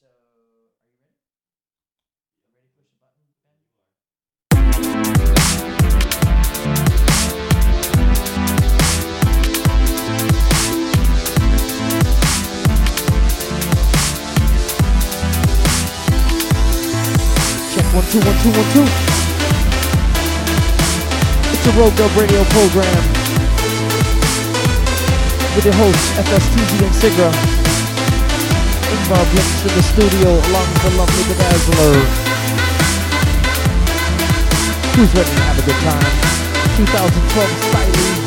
so are you ready? Ready to push the button, Ben? Check one two one two one two. It's a Road Dub Radio program with your hosts FSTV and Sigra. Ingvar Blinks in the studio along with the lovely Bedazzler. Who's ready to have a good time? 2012 styling.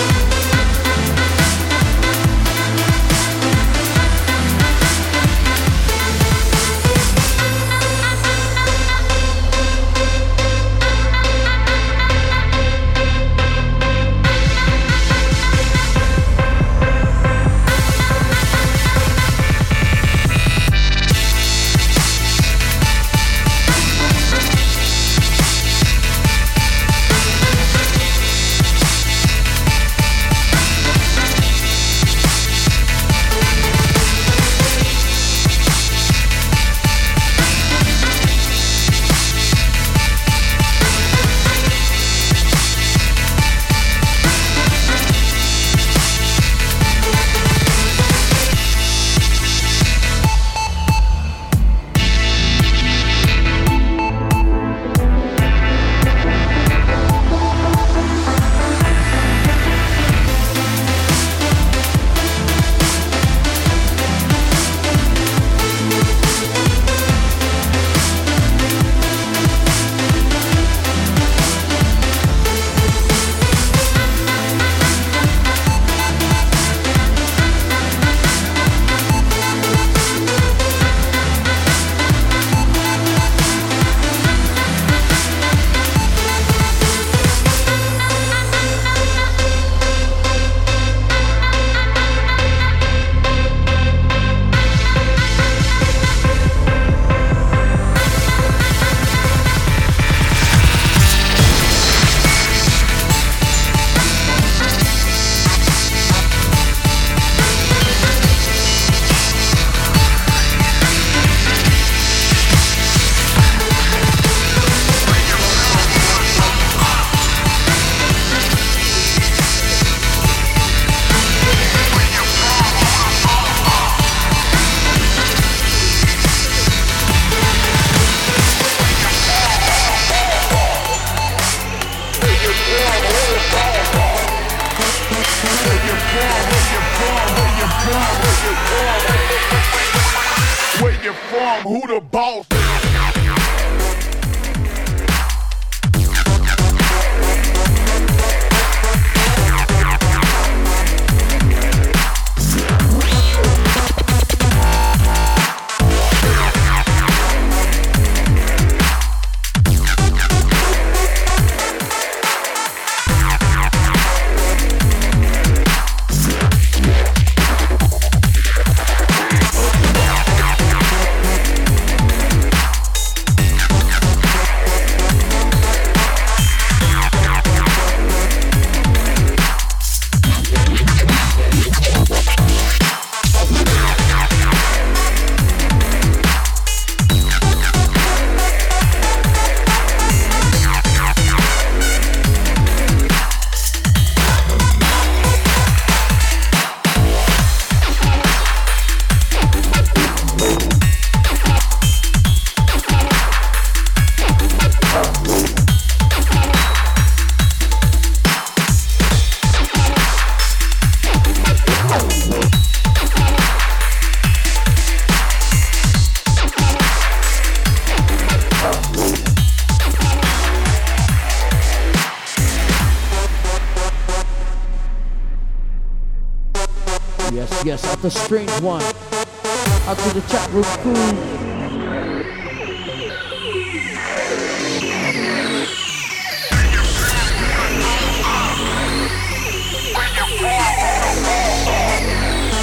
The strange one. Out to the chat room crew.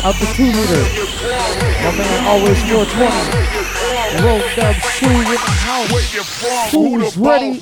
Out the two liter. My man always 420. Roll dub crew in the house. Who's ready?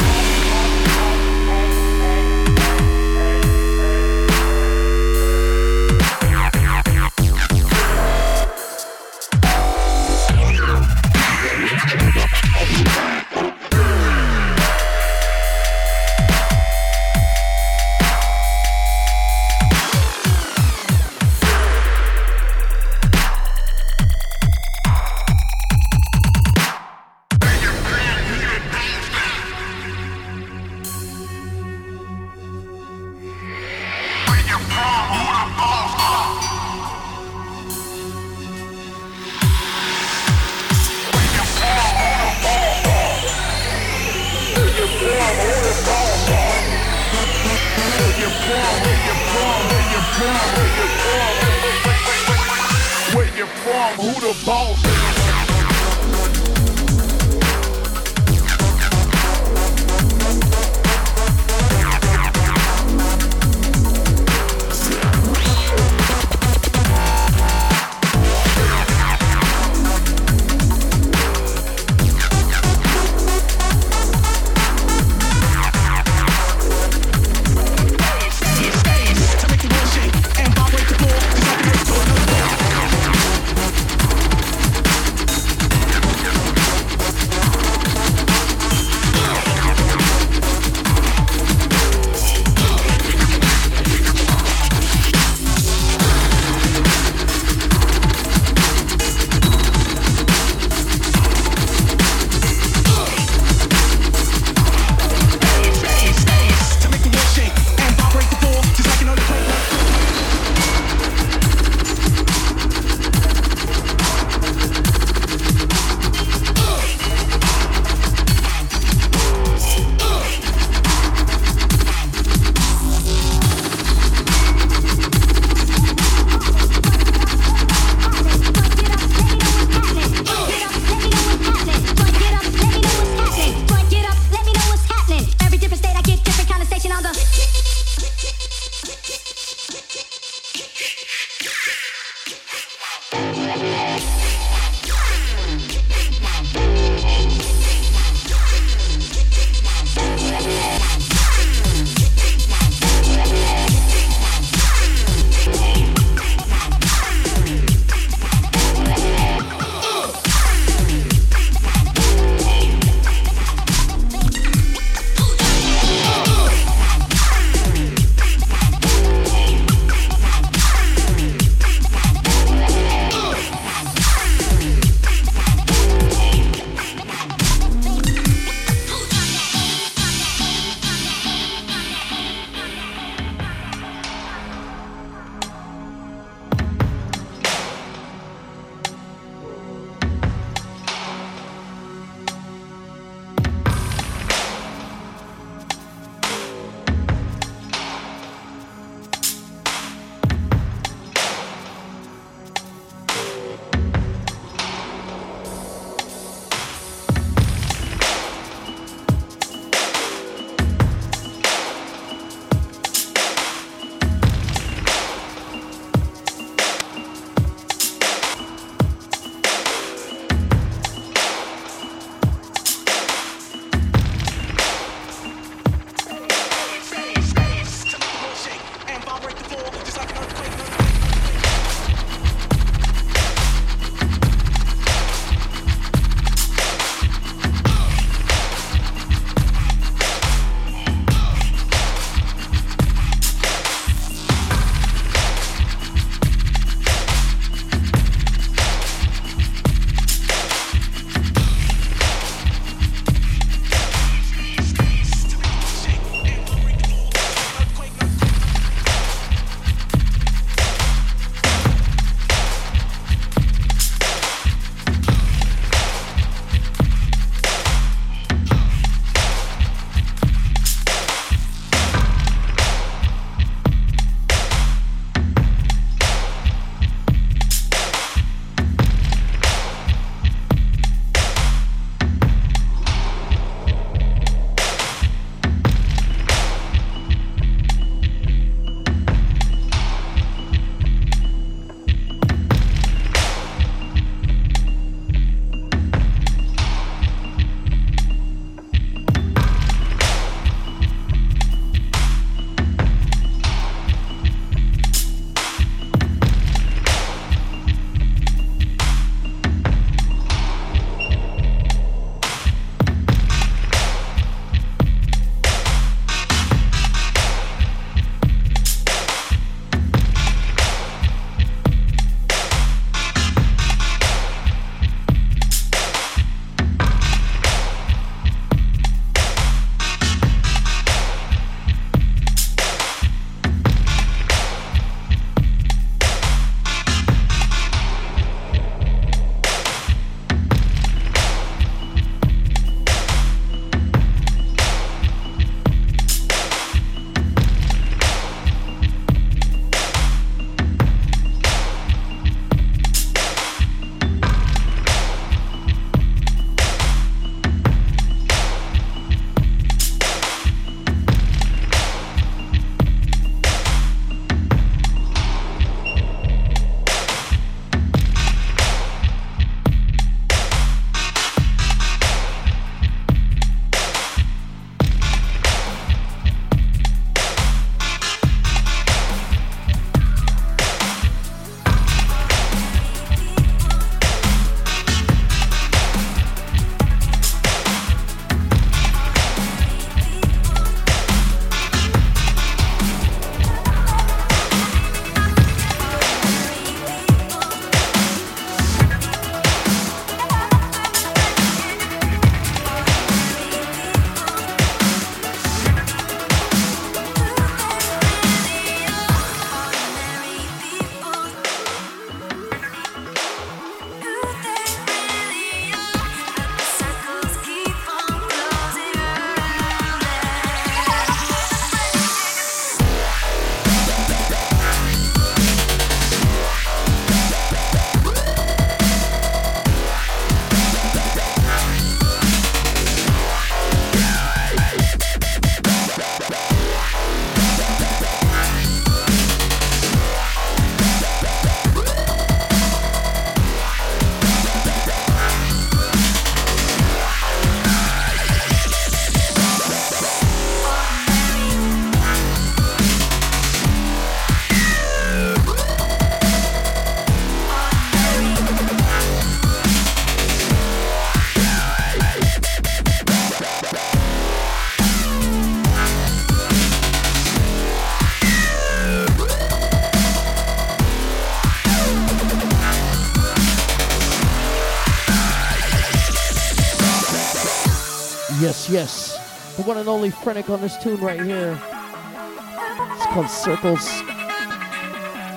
Yes. The one and only Frenic on this tune right here. It's called Circles.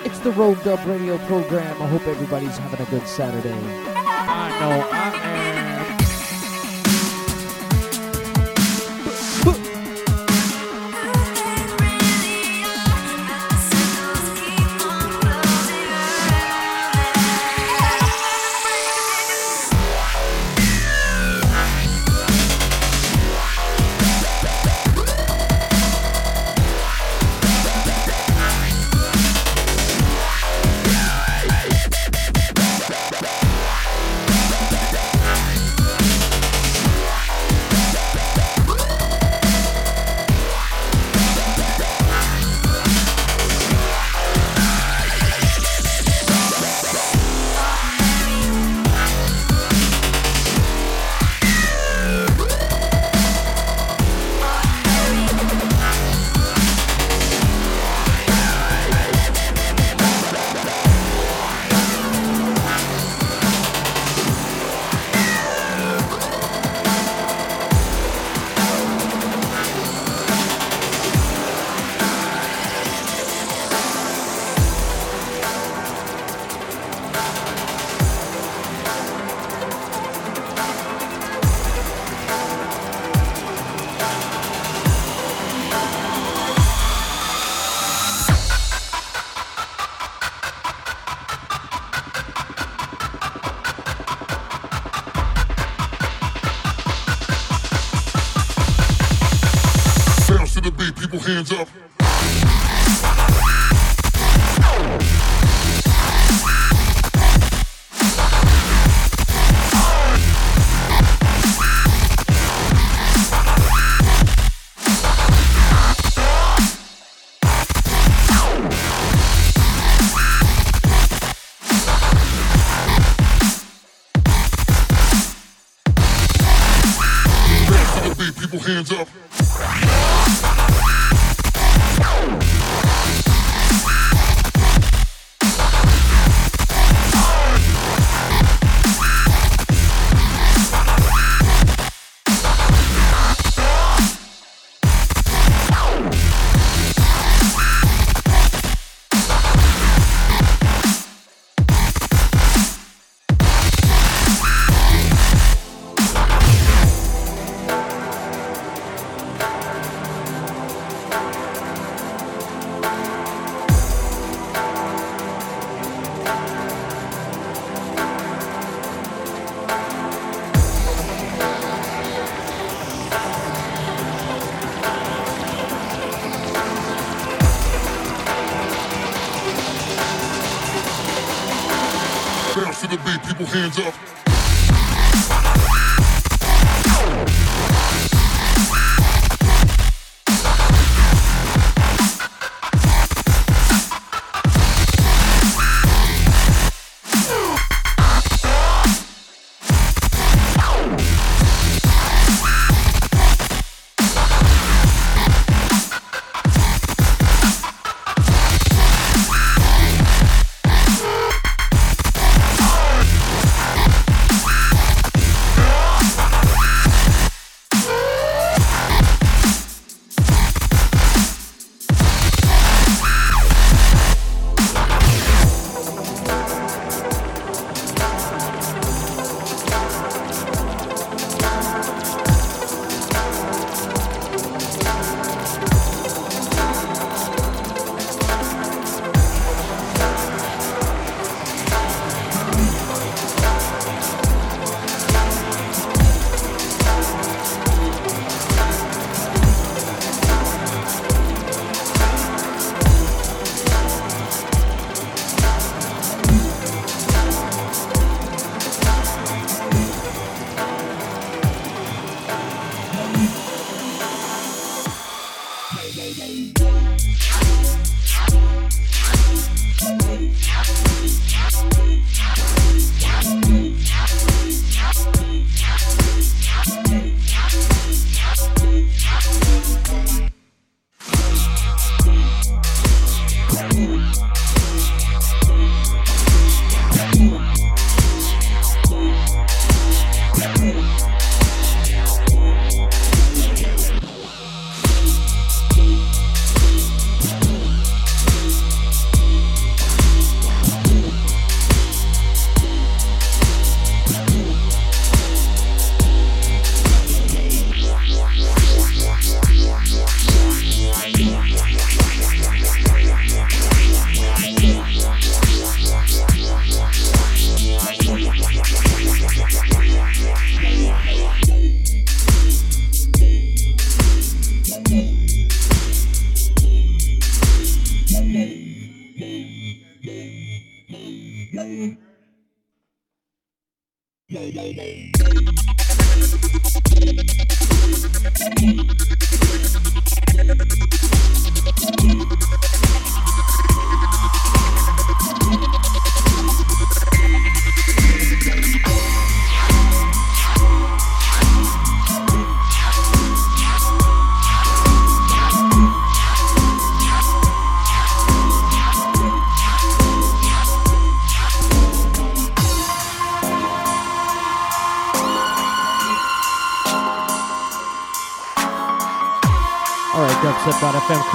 It's the Road Dub radio program. I hope everybody's having a good Saturday. I know I am.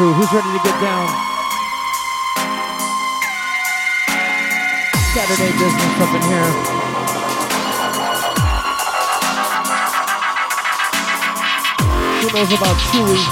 Crew, who's ready to get down? Saturday business up in here. Who knows about Chewy?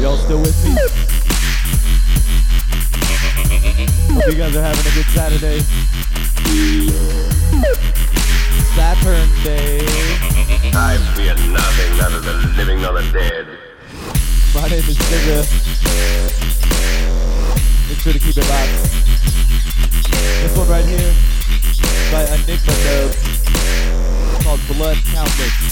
Y'all still with me? Hope you guys are having a good Saturday. Saturn Day. I fear nothing, neither the living nor the dead. My name is Nigga. Make sure to keep it locked. This one right here by Enigma Dub called Blood Countless.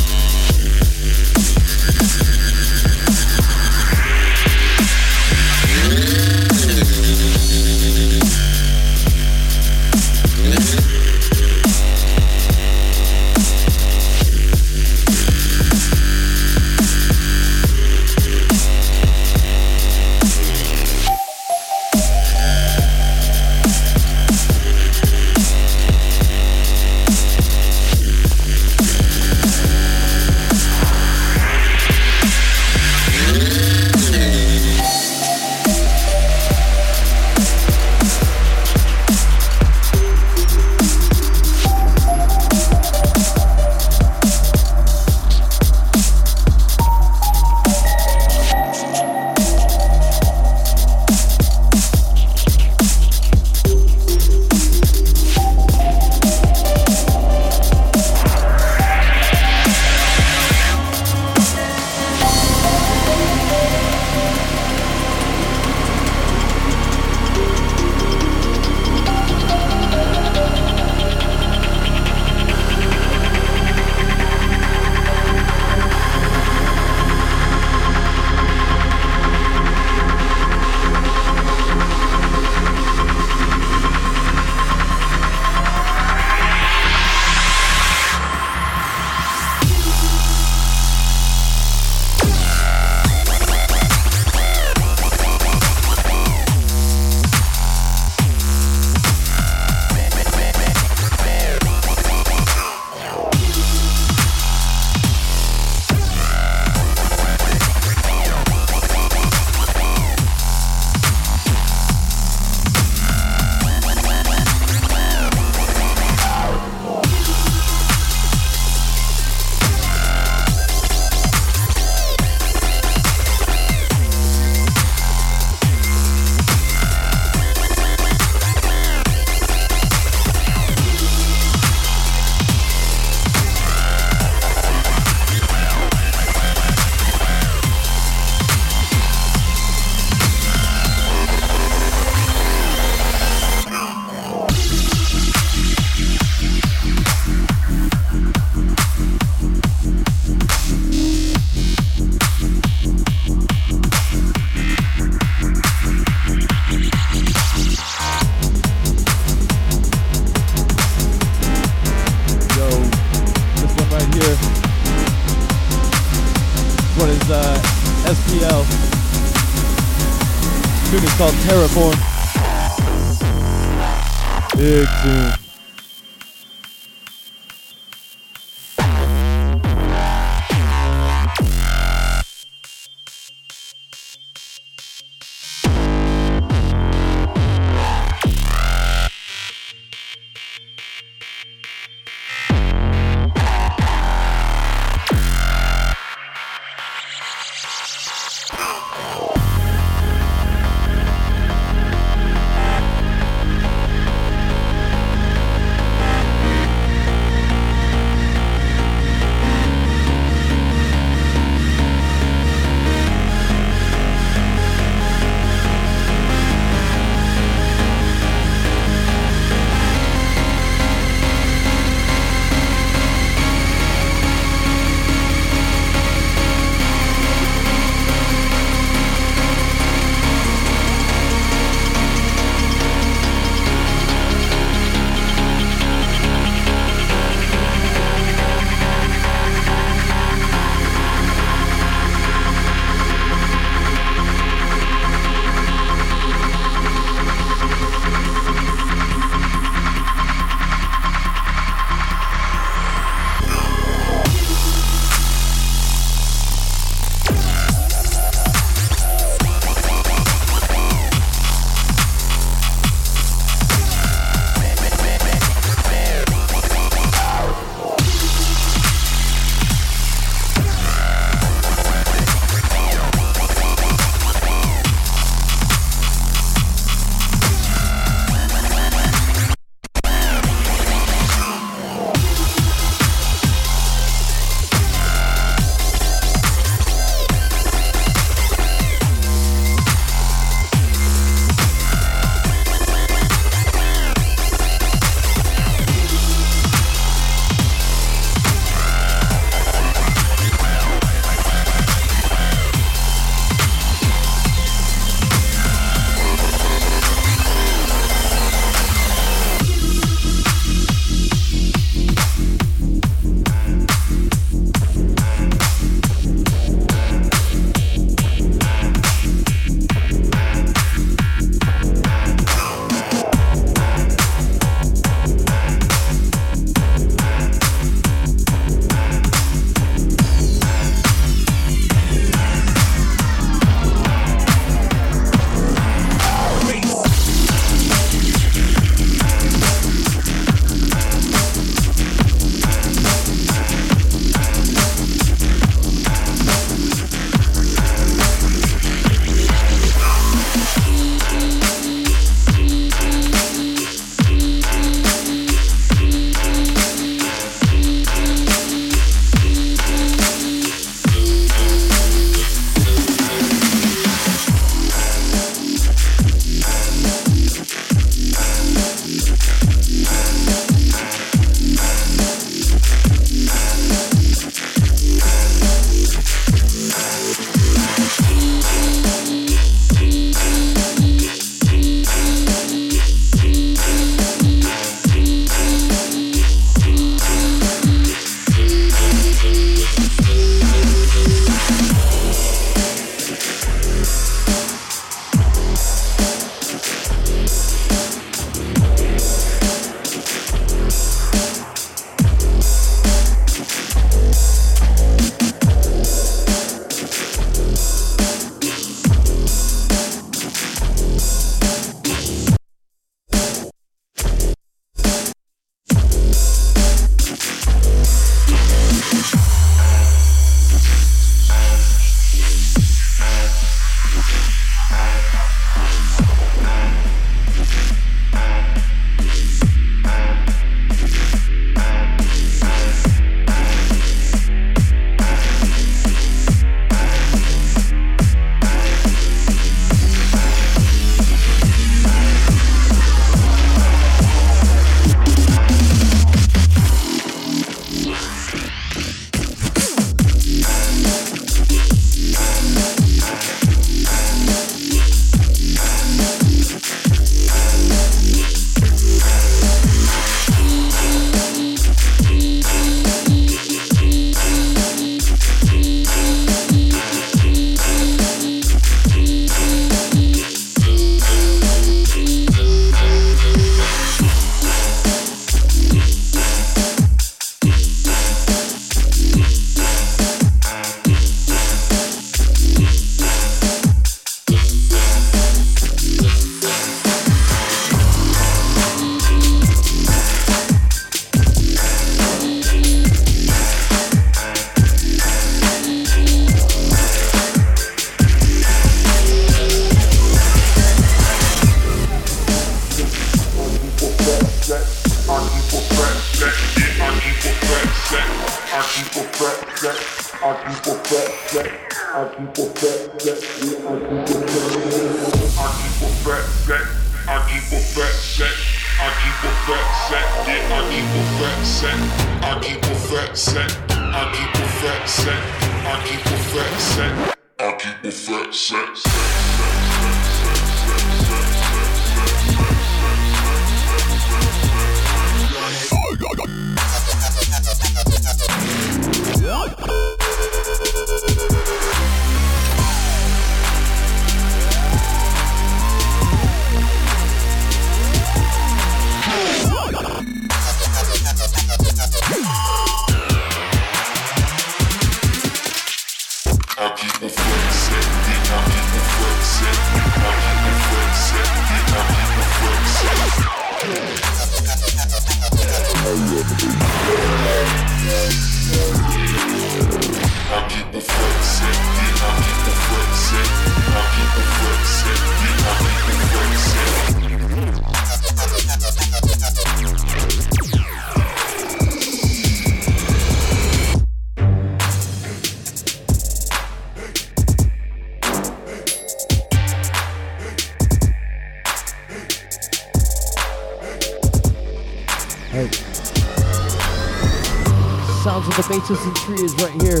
Twisted Tree is right here.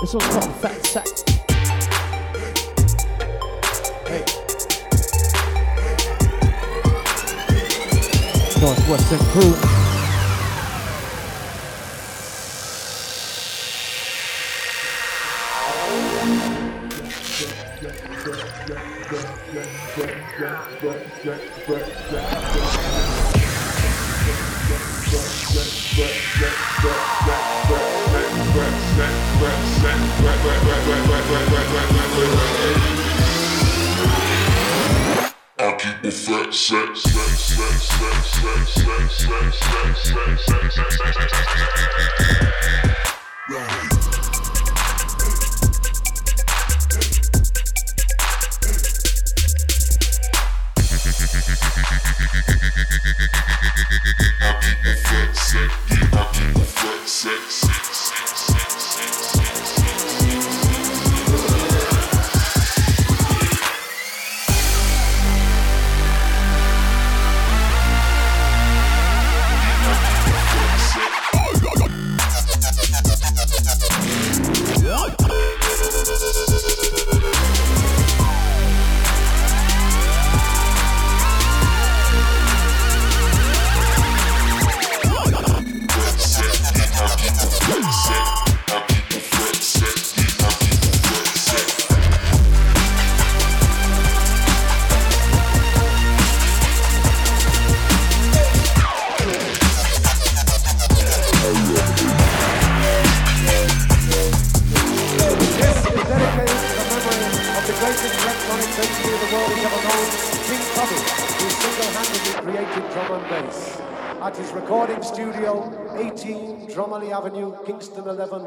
This one's called Fat Sack. Hey. Northwestern Crew. 2011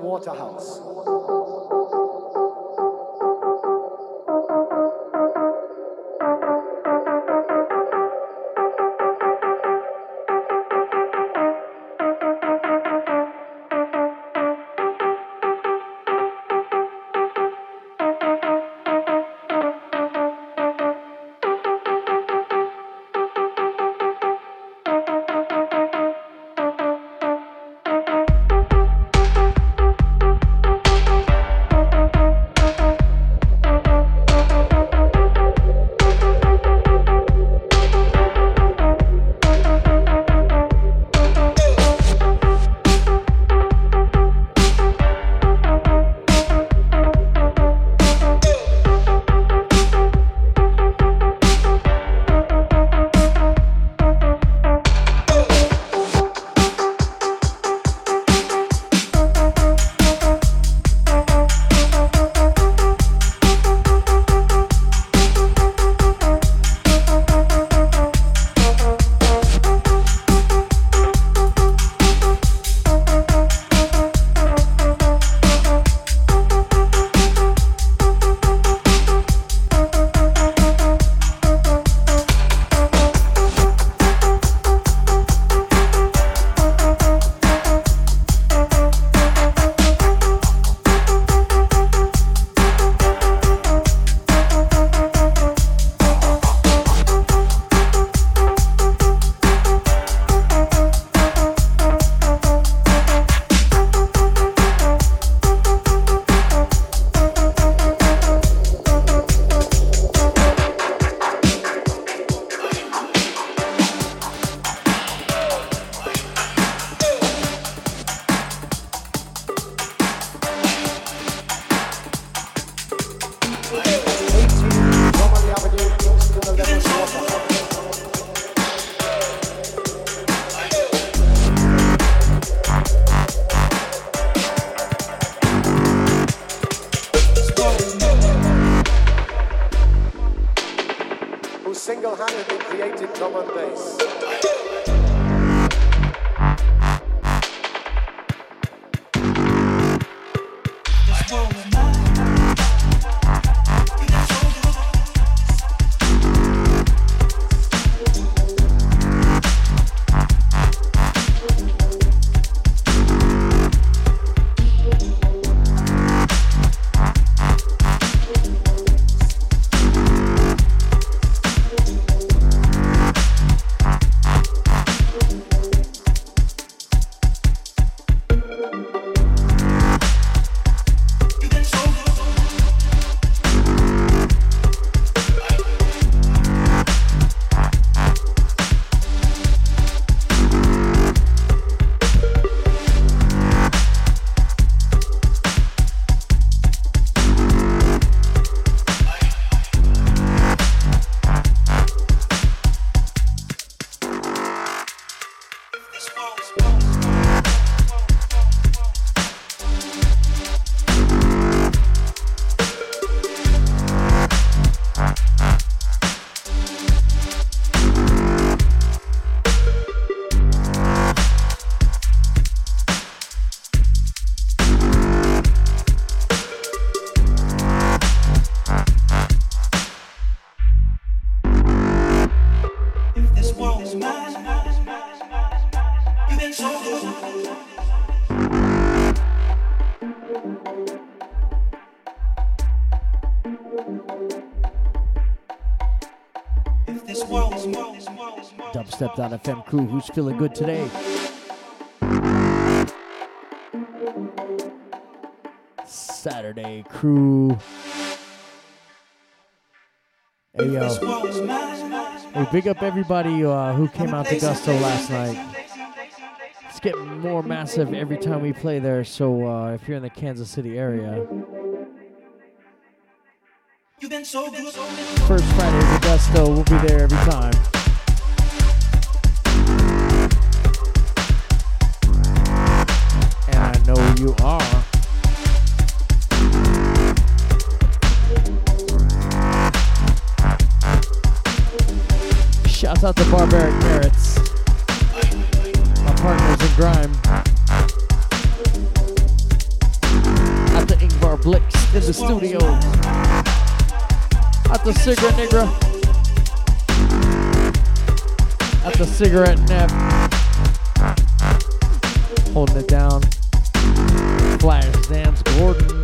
Dubstep.fm crew, who's feeling good today? Saturday crew. Hey yo. Hey, big up everybody uh, who came out to Gusto last night. It's getting more massive every time we play there, so uh, if you're in the Kansas City area, first Friday at Gusto, we'll be there every time. And I know you are. Shouts out to Barbaric Merits, my partners in grime. At the Ingvar Blix in the studio. At the Cigarette Nigra. At the Cigarette Nep. Holding it down. Flash Dance Gordon.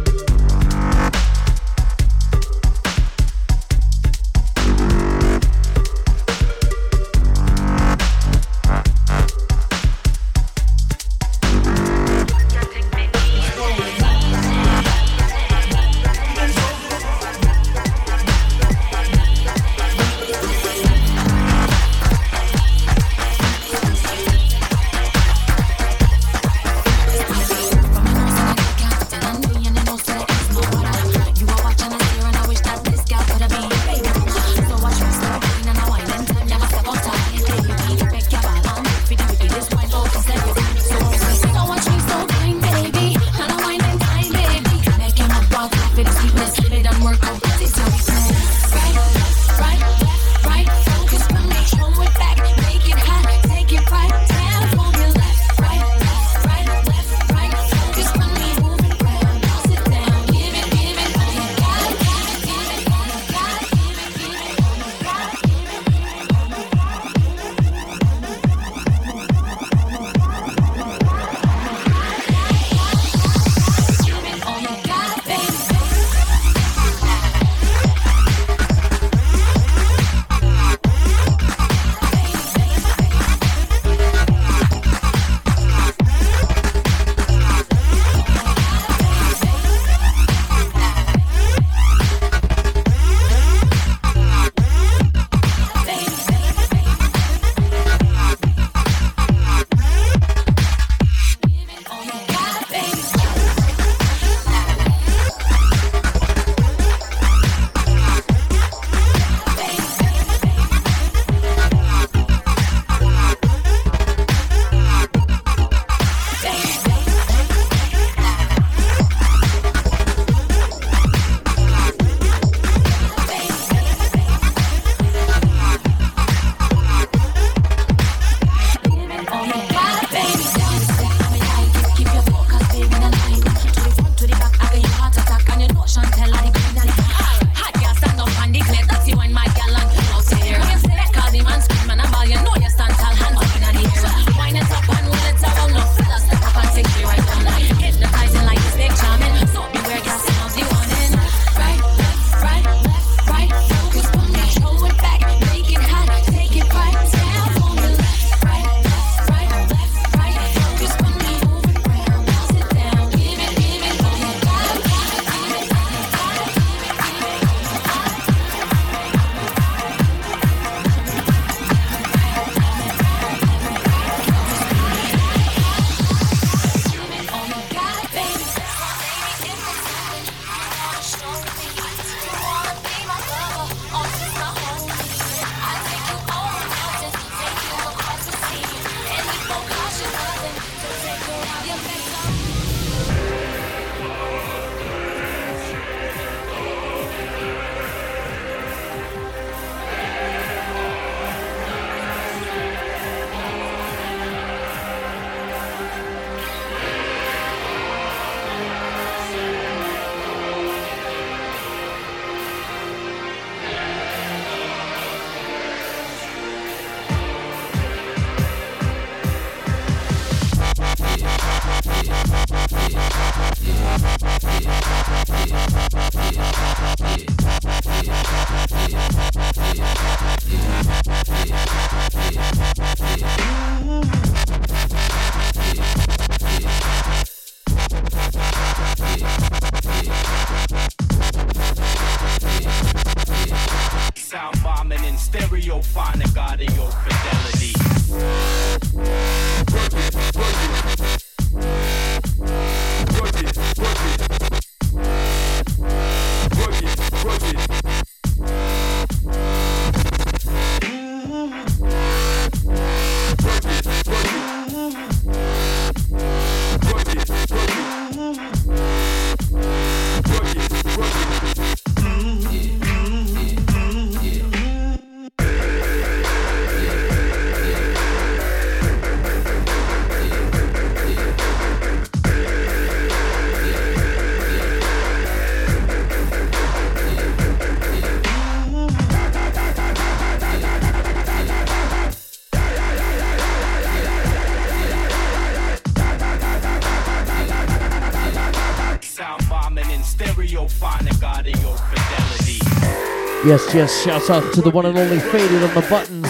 Yes, yes, shouts out to the one and only Faded on the buttons.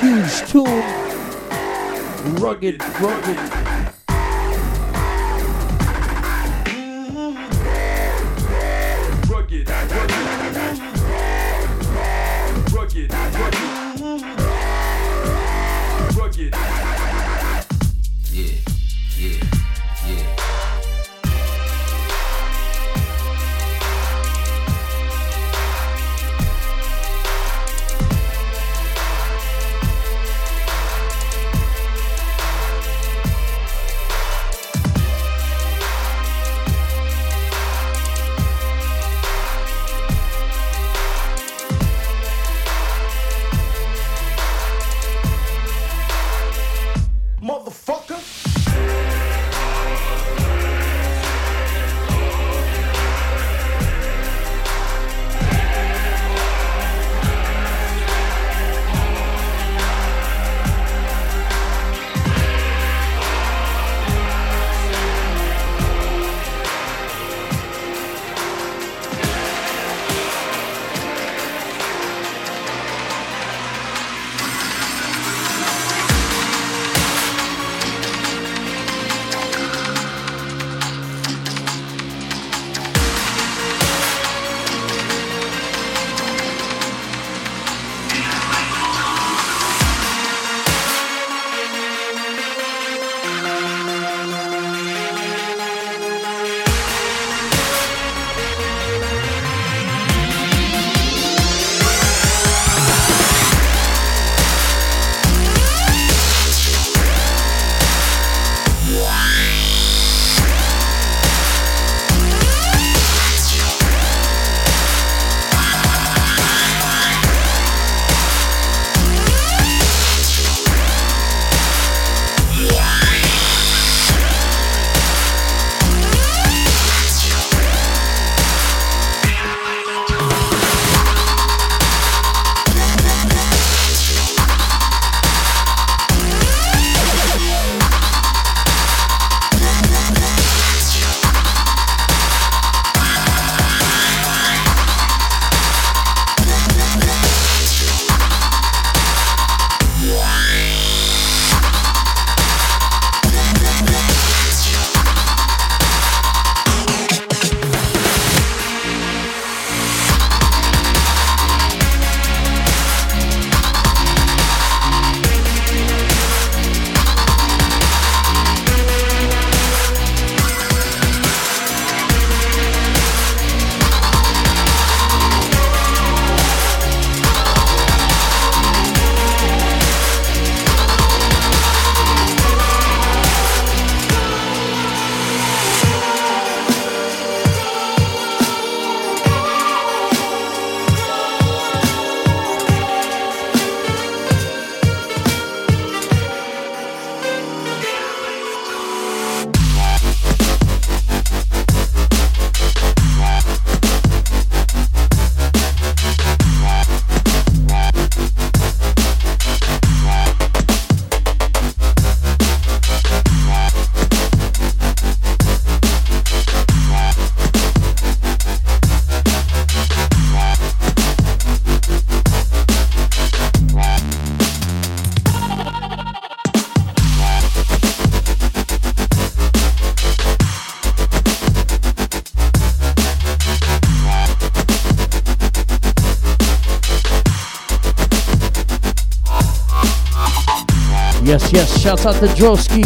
Huge tune. Rugged, rugged. Shouts out to Drosky.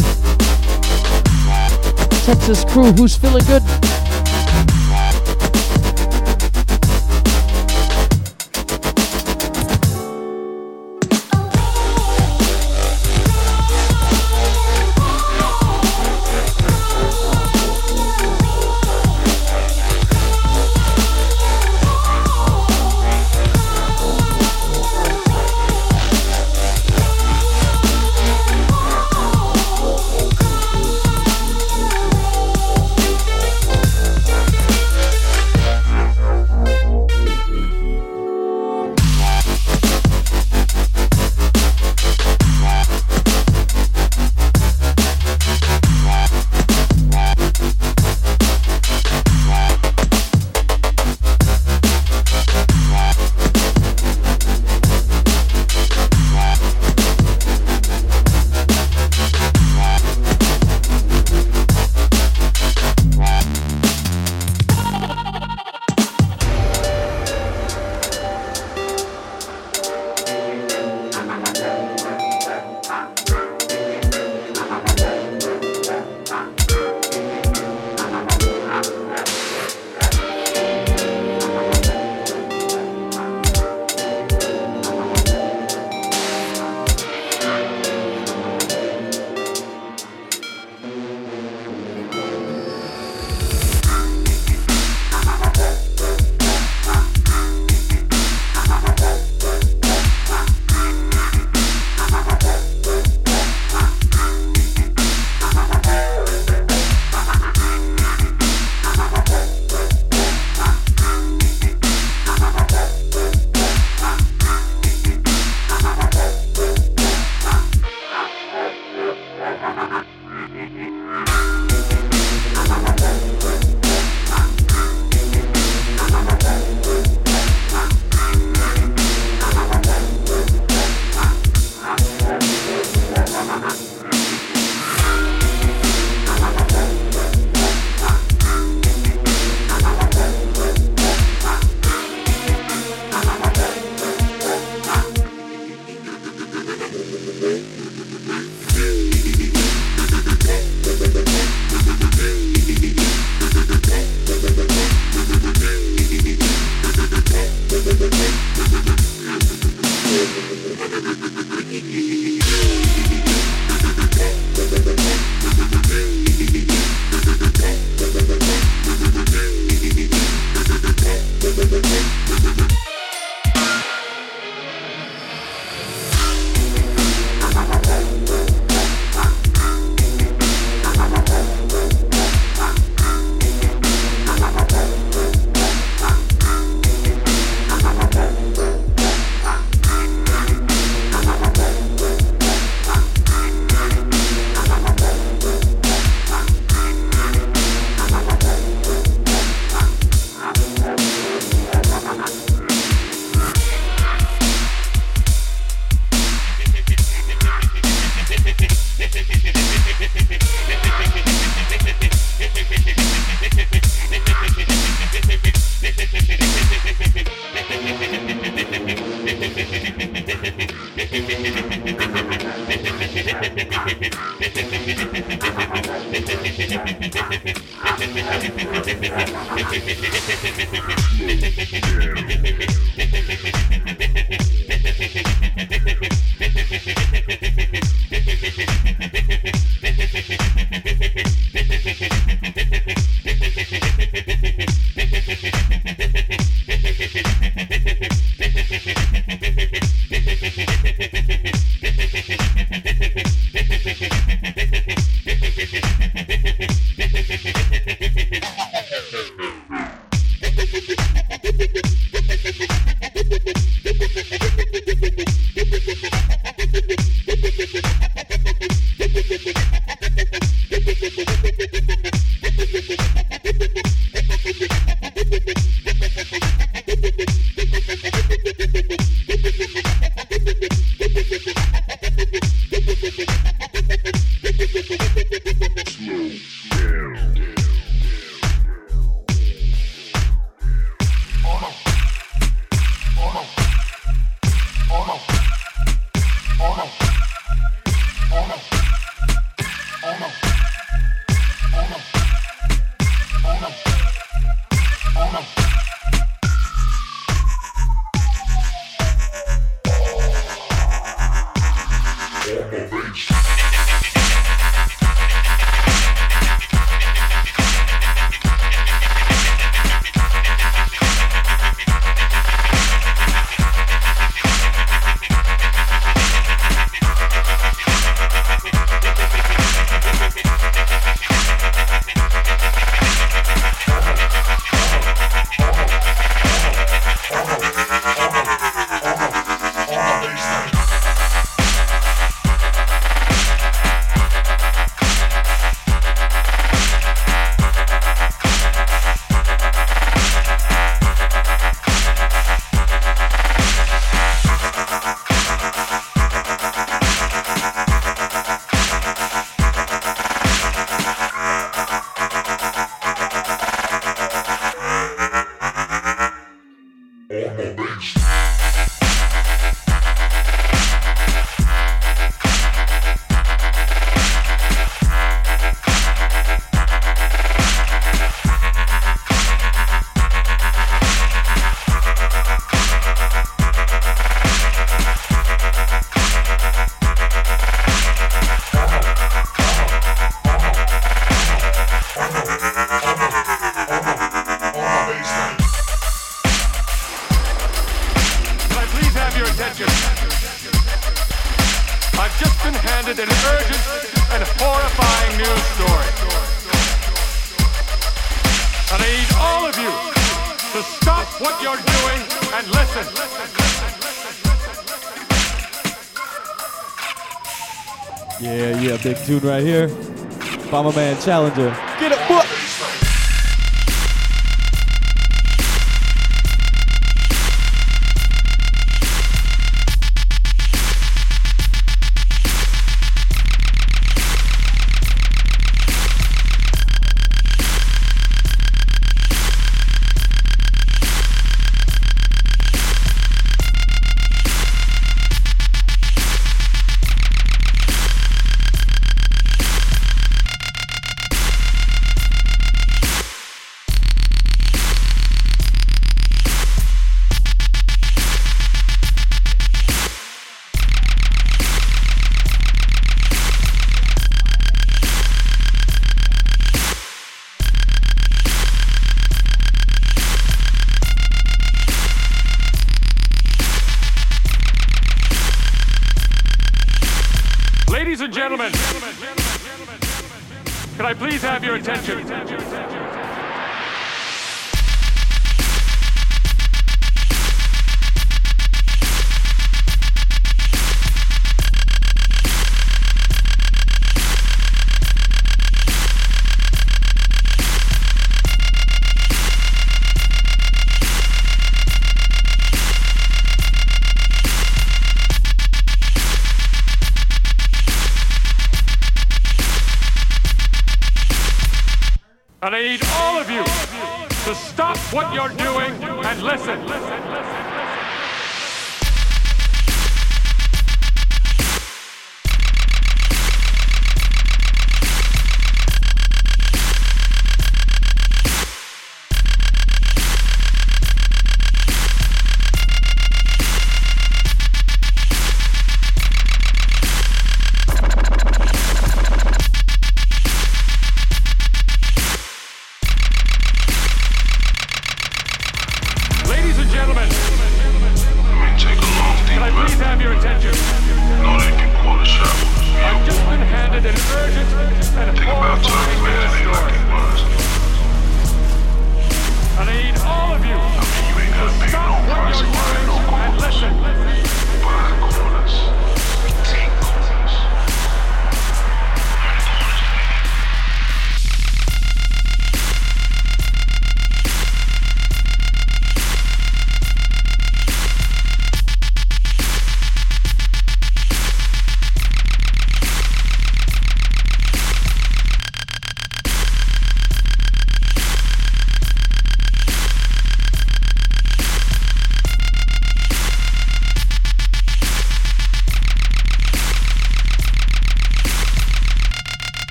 Texas crew, who's feeling good? Tune right here. Bomber Man Challenger.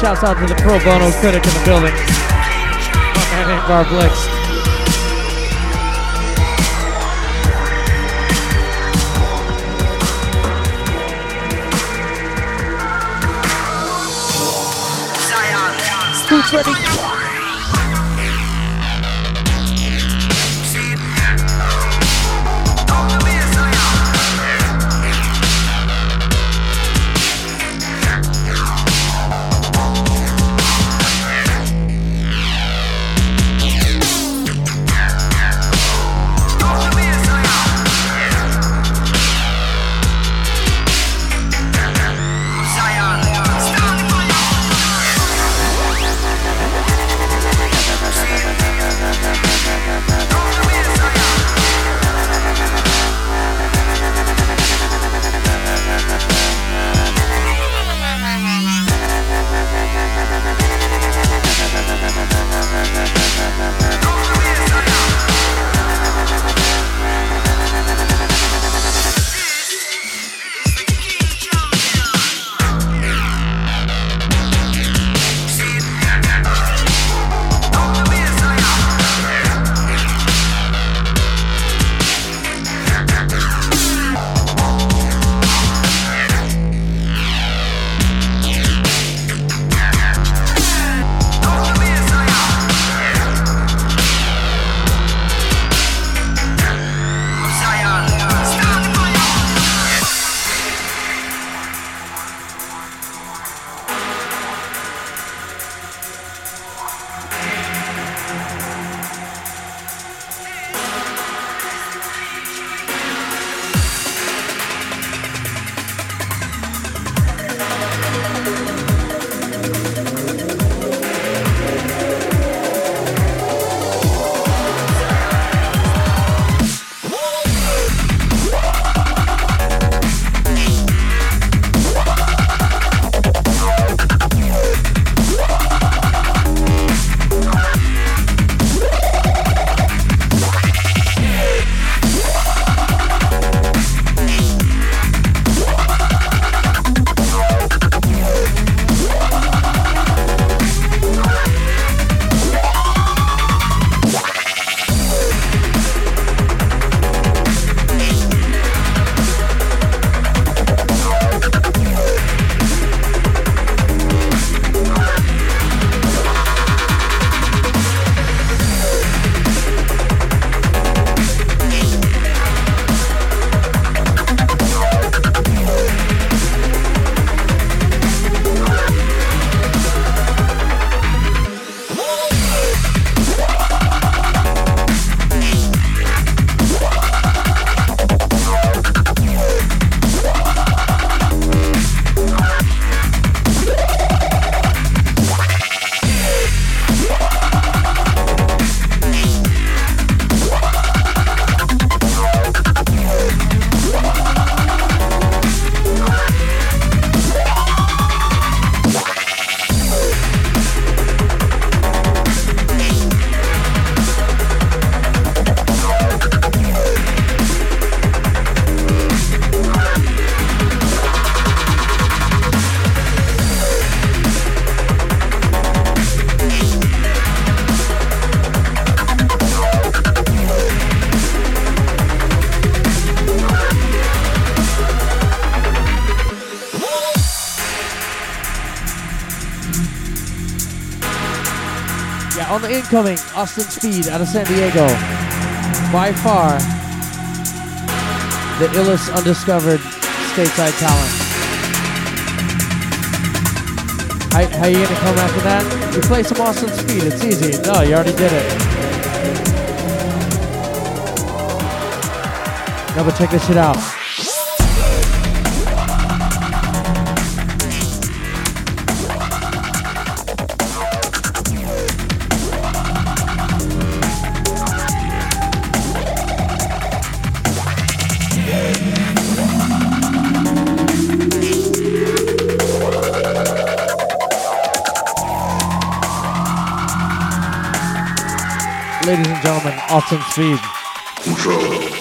Shouts out to the pro bono critic in the building, my man Blix. Incoming, Austin Speed out of San Diego. By far, the illest undiscovered stateside talent. How, how you gonna come after that? You play some Austin Speed, it's easy. No, you already did it. No, but check this shit out. Austin Speed. Control.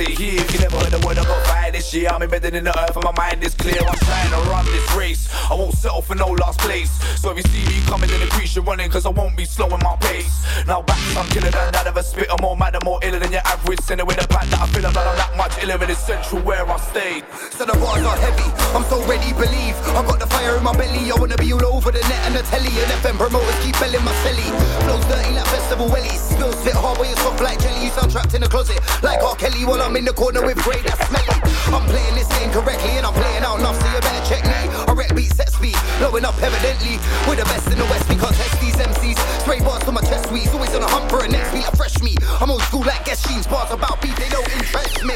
Stay here. If you never heard the word, I got fire this year. I'm embedded in the earth, and my mind is clear. I'm trying to run this race. I won't settle for no last place. So if you see me coming in the crease, you're running, cause I won't be slowing my pace. Now back, I'm than that of a spit. I'm more mad and more iller than your average sinner with a pack that I feel I'm not I'm that much iller in the central where I stayed. So the bars are heavy, I'm so ready, believe I got the fire in my belly, I wanna be all over the net and the telly And FM promoters keep belling my celly Flows dirty like festival wellies Spills fit hard but you're soft like jelly trapped in a closet. Like R. Kelly While I'm in the corner with Ray that's smelly. I'm playing this game correctly and I'm playing out enough So you better check me. I wreck beat set speed, blowing up evidently. We're the best in the west, we can't test these MCs Spray bars for my chest squeeze Always on a hunt for a next beat like fresh meat. I'm old school like guest jeans Bars about beat, they don't interest me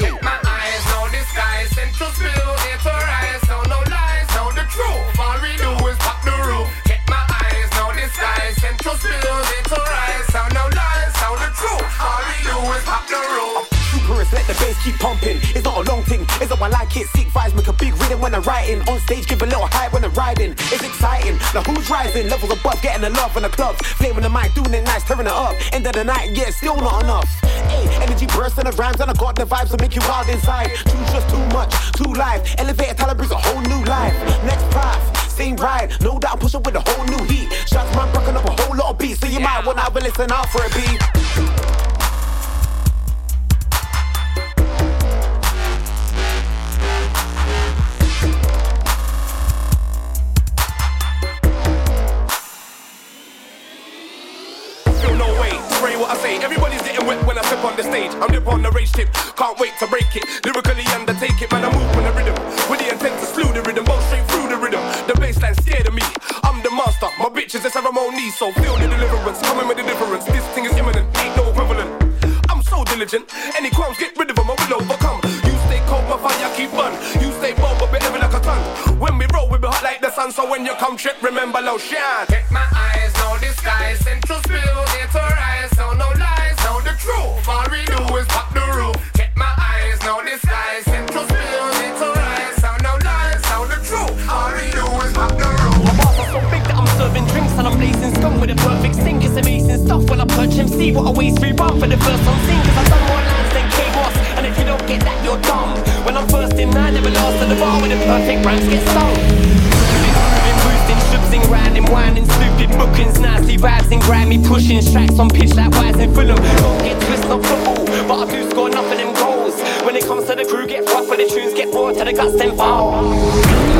I like it. Sick vibes make a big rhythm when I'm writing. On stage, give a little hype when I'm riding. It's exciting. Now who's rising? Levels above, getting the love in the club. Flaming the mic, doing it nice, turning it up. End of the night, yeah, still not enough. Hey, energy bursts in the rhymes, and I got the vibes to make you wild inside. Choose just too much, too live. Elevator talent brings a whole new life. Next path, same ride. No doubt, push up with a whole new heat. Shots man, broken up a whole lot of beats, so you might wanna have a listen out for a beat. Getting wet when I step on the stage. I'm dip on the race tip. Can't wait to break it. Lyrically undertake it, man. I move on the rhythm. With the intent to slew the rhythm. Both straight through the rhythm. The bassline scared of me. I'm the master. My bitch is a ceremony. So feel the deliverance. Coming with the difference. This thing is imminent. Ain't no equivalent. I'm so diligent. Any crumbs, get rid of them. I will overcome. You stay cold, my fire keep burn. You stay bold, but be heavy like a ton. When we roll, we be hot like the sun. So when you come trip, remember low shine. Take my eyes, no disguise. Central spill, Scum with a perfect sink. It's amazing stuff when I punch him. See What a waste we run for the first on scene. Cause I've done more lines than Kate Moss. And if you don't get that, you're dumb. When I'm first in line, never last at the bar when the perfect rhymes get sung. Boosting, grinding, winding, stupid bookings, nasty vibes and grimy pushing strikes on pitch like wise in Fulham. Don't get twisted on football, but I do score enough of them goals. When it comes to the crew, get rough when the tunes get raw to the guts, then fall.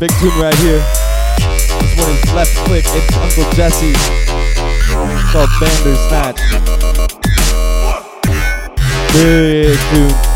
Big tune right here. This one is left click. It's Uncle Jesse. It's called Bandersnatch. Big tune.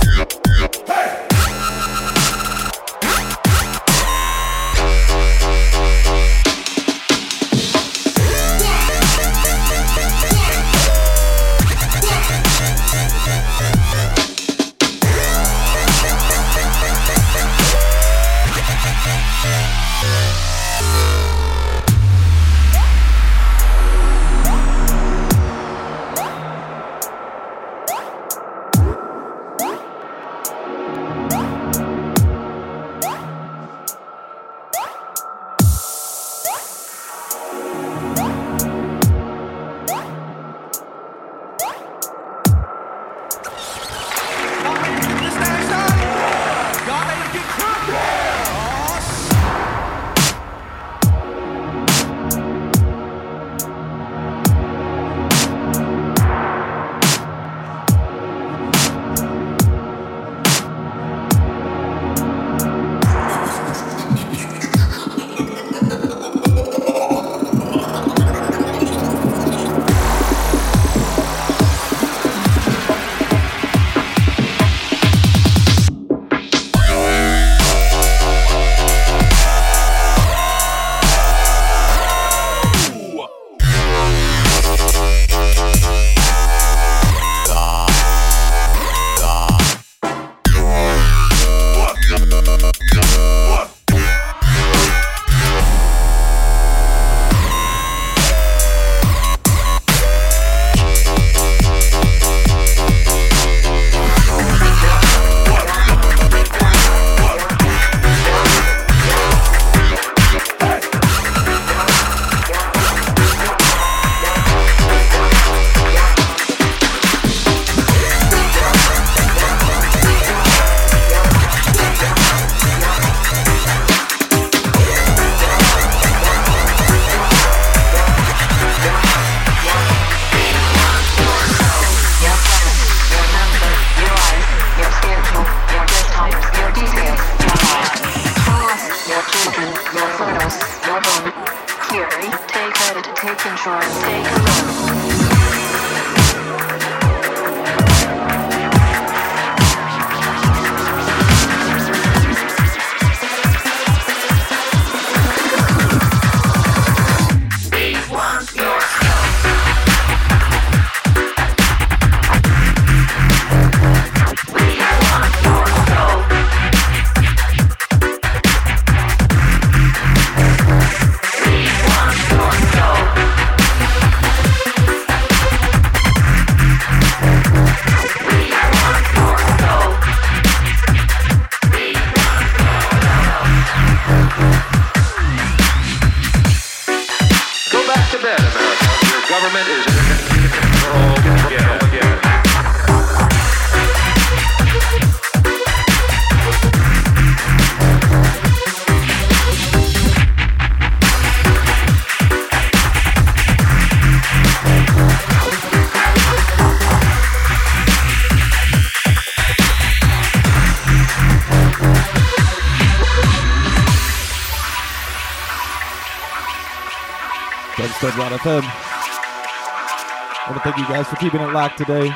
FM. I want to thank you guys for keeping it locked today.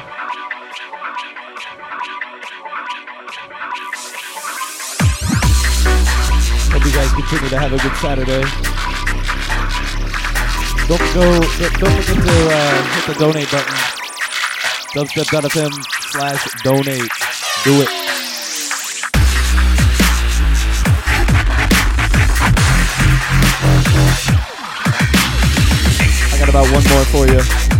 Hope you guys continue to have a good Saturday. Don't go. Don't forget to uh, hit the donate button. Dubstep.fm slash donate. Do it. More for you.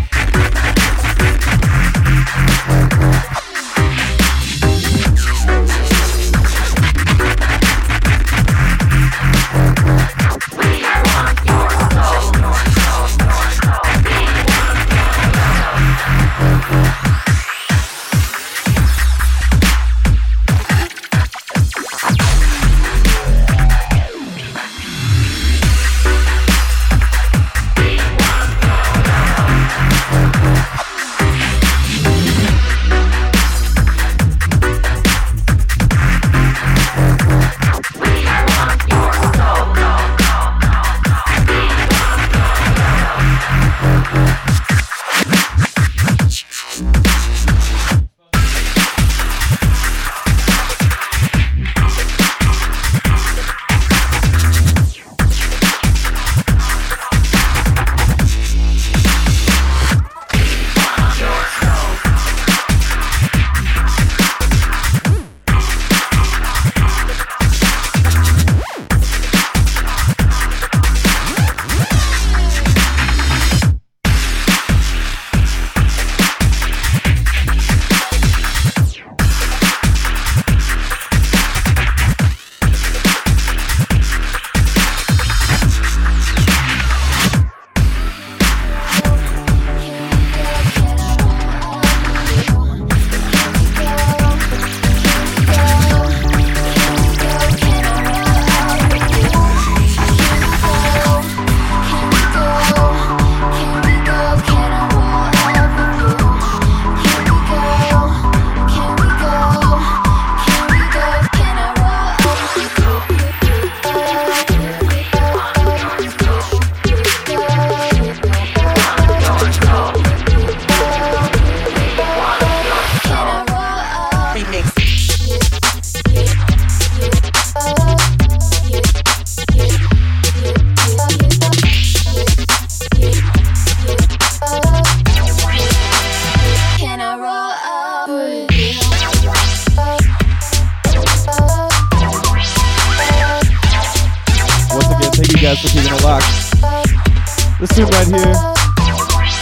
Right here,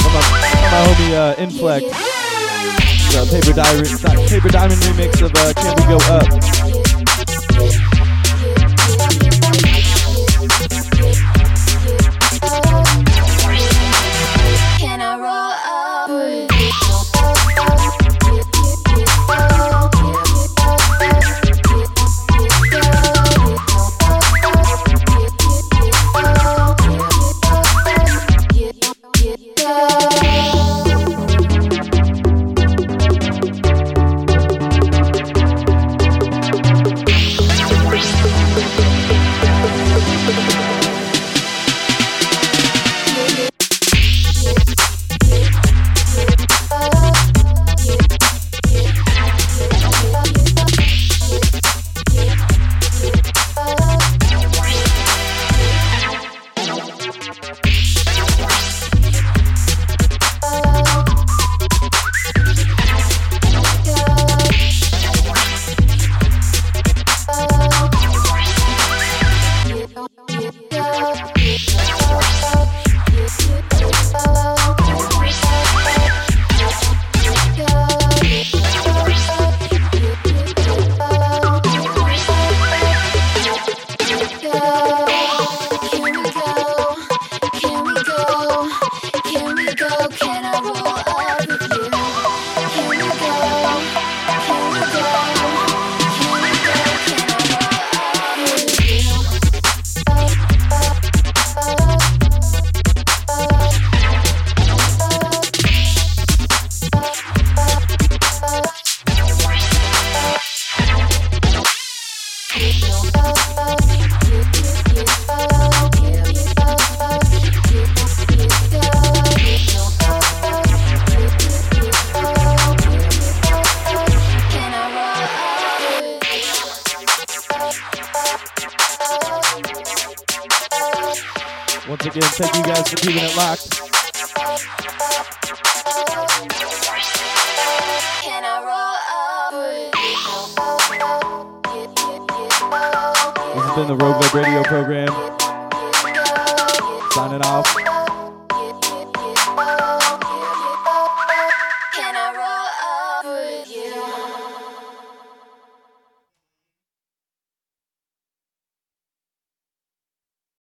from my, my homie uh, Inflect, the Paper Diamond, Paper Diamond remix of uh, Can We Go Up.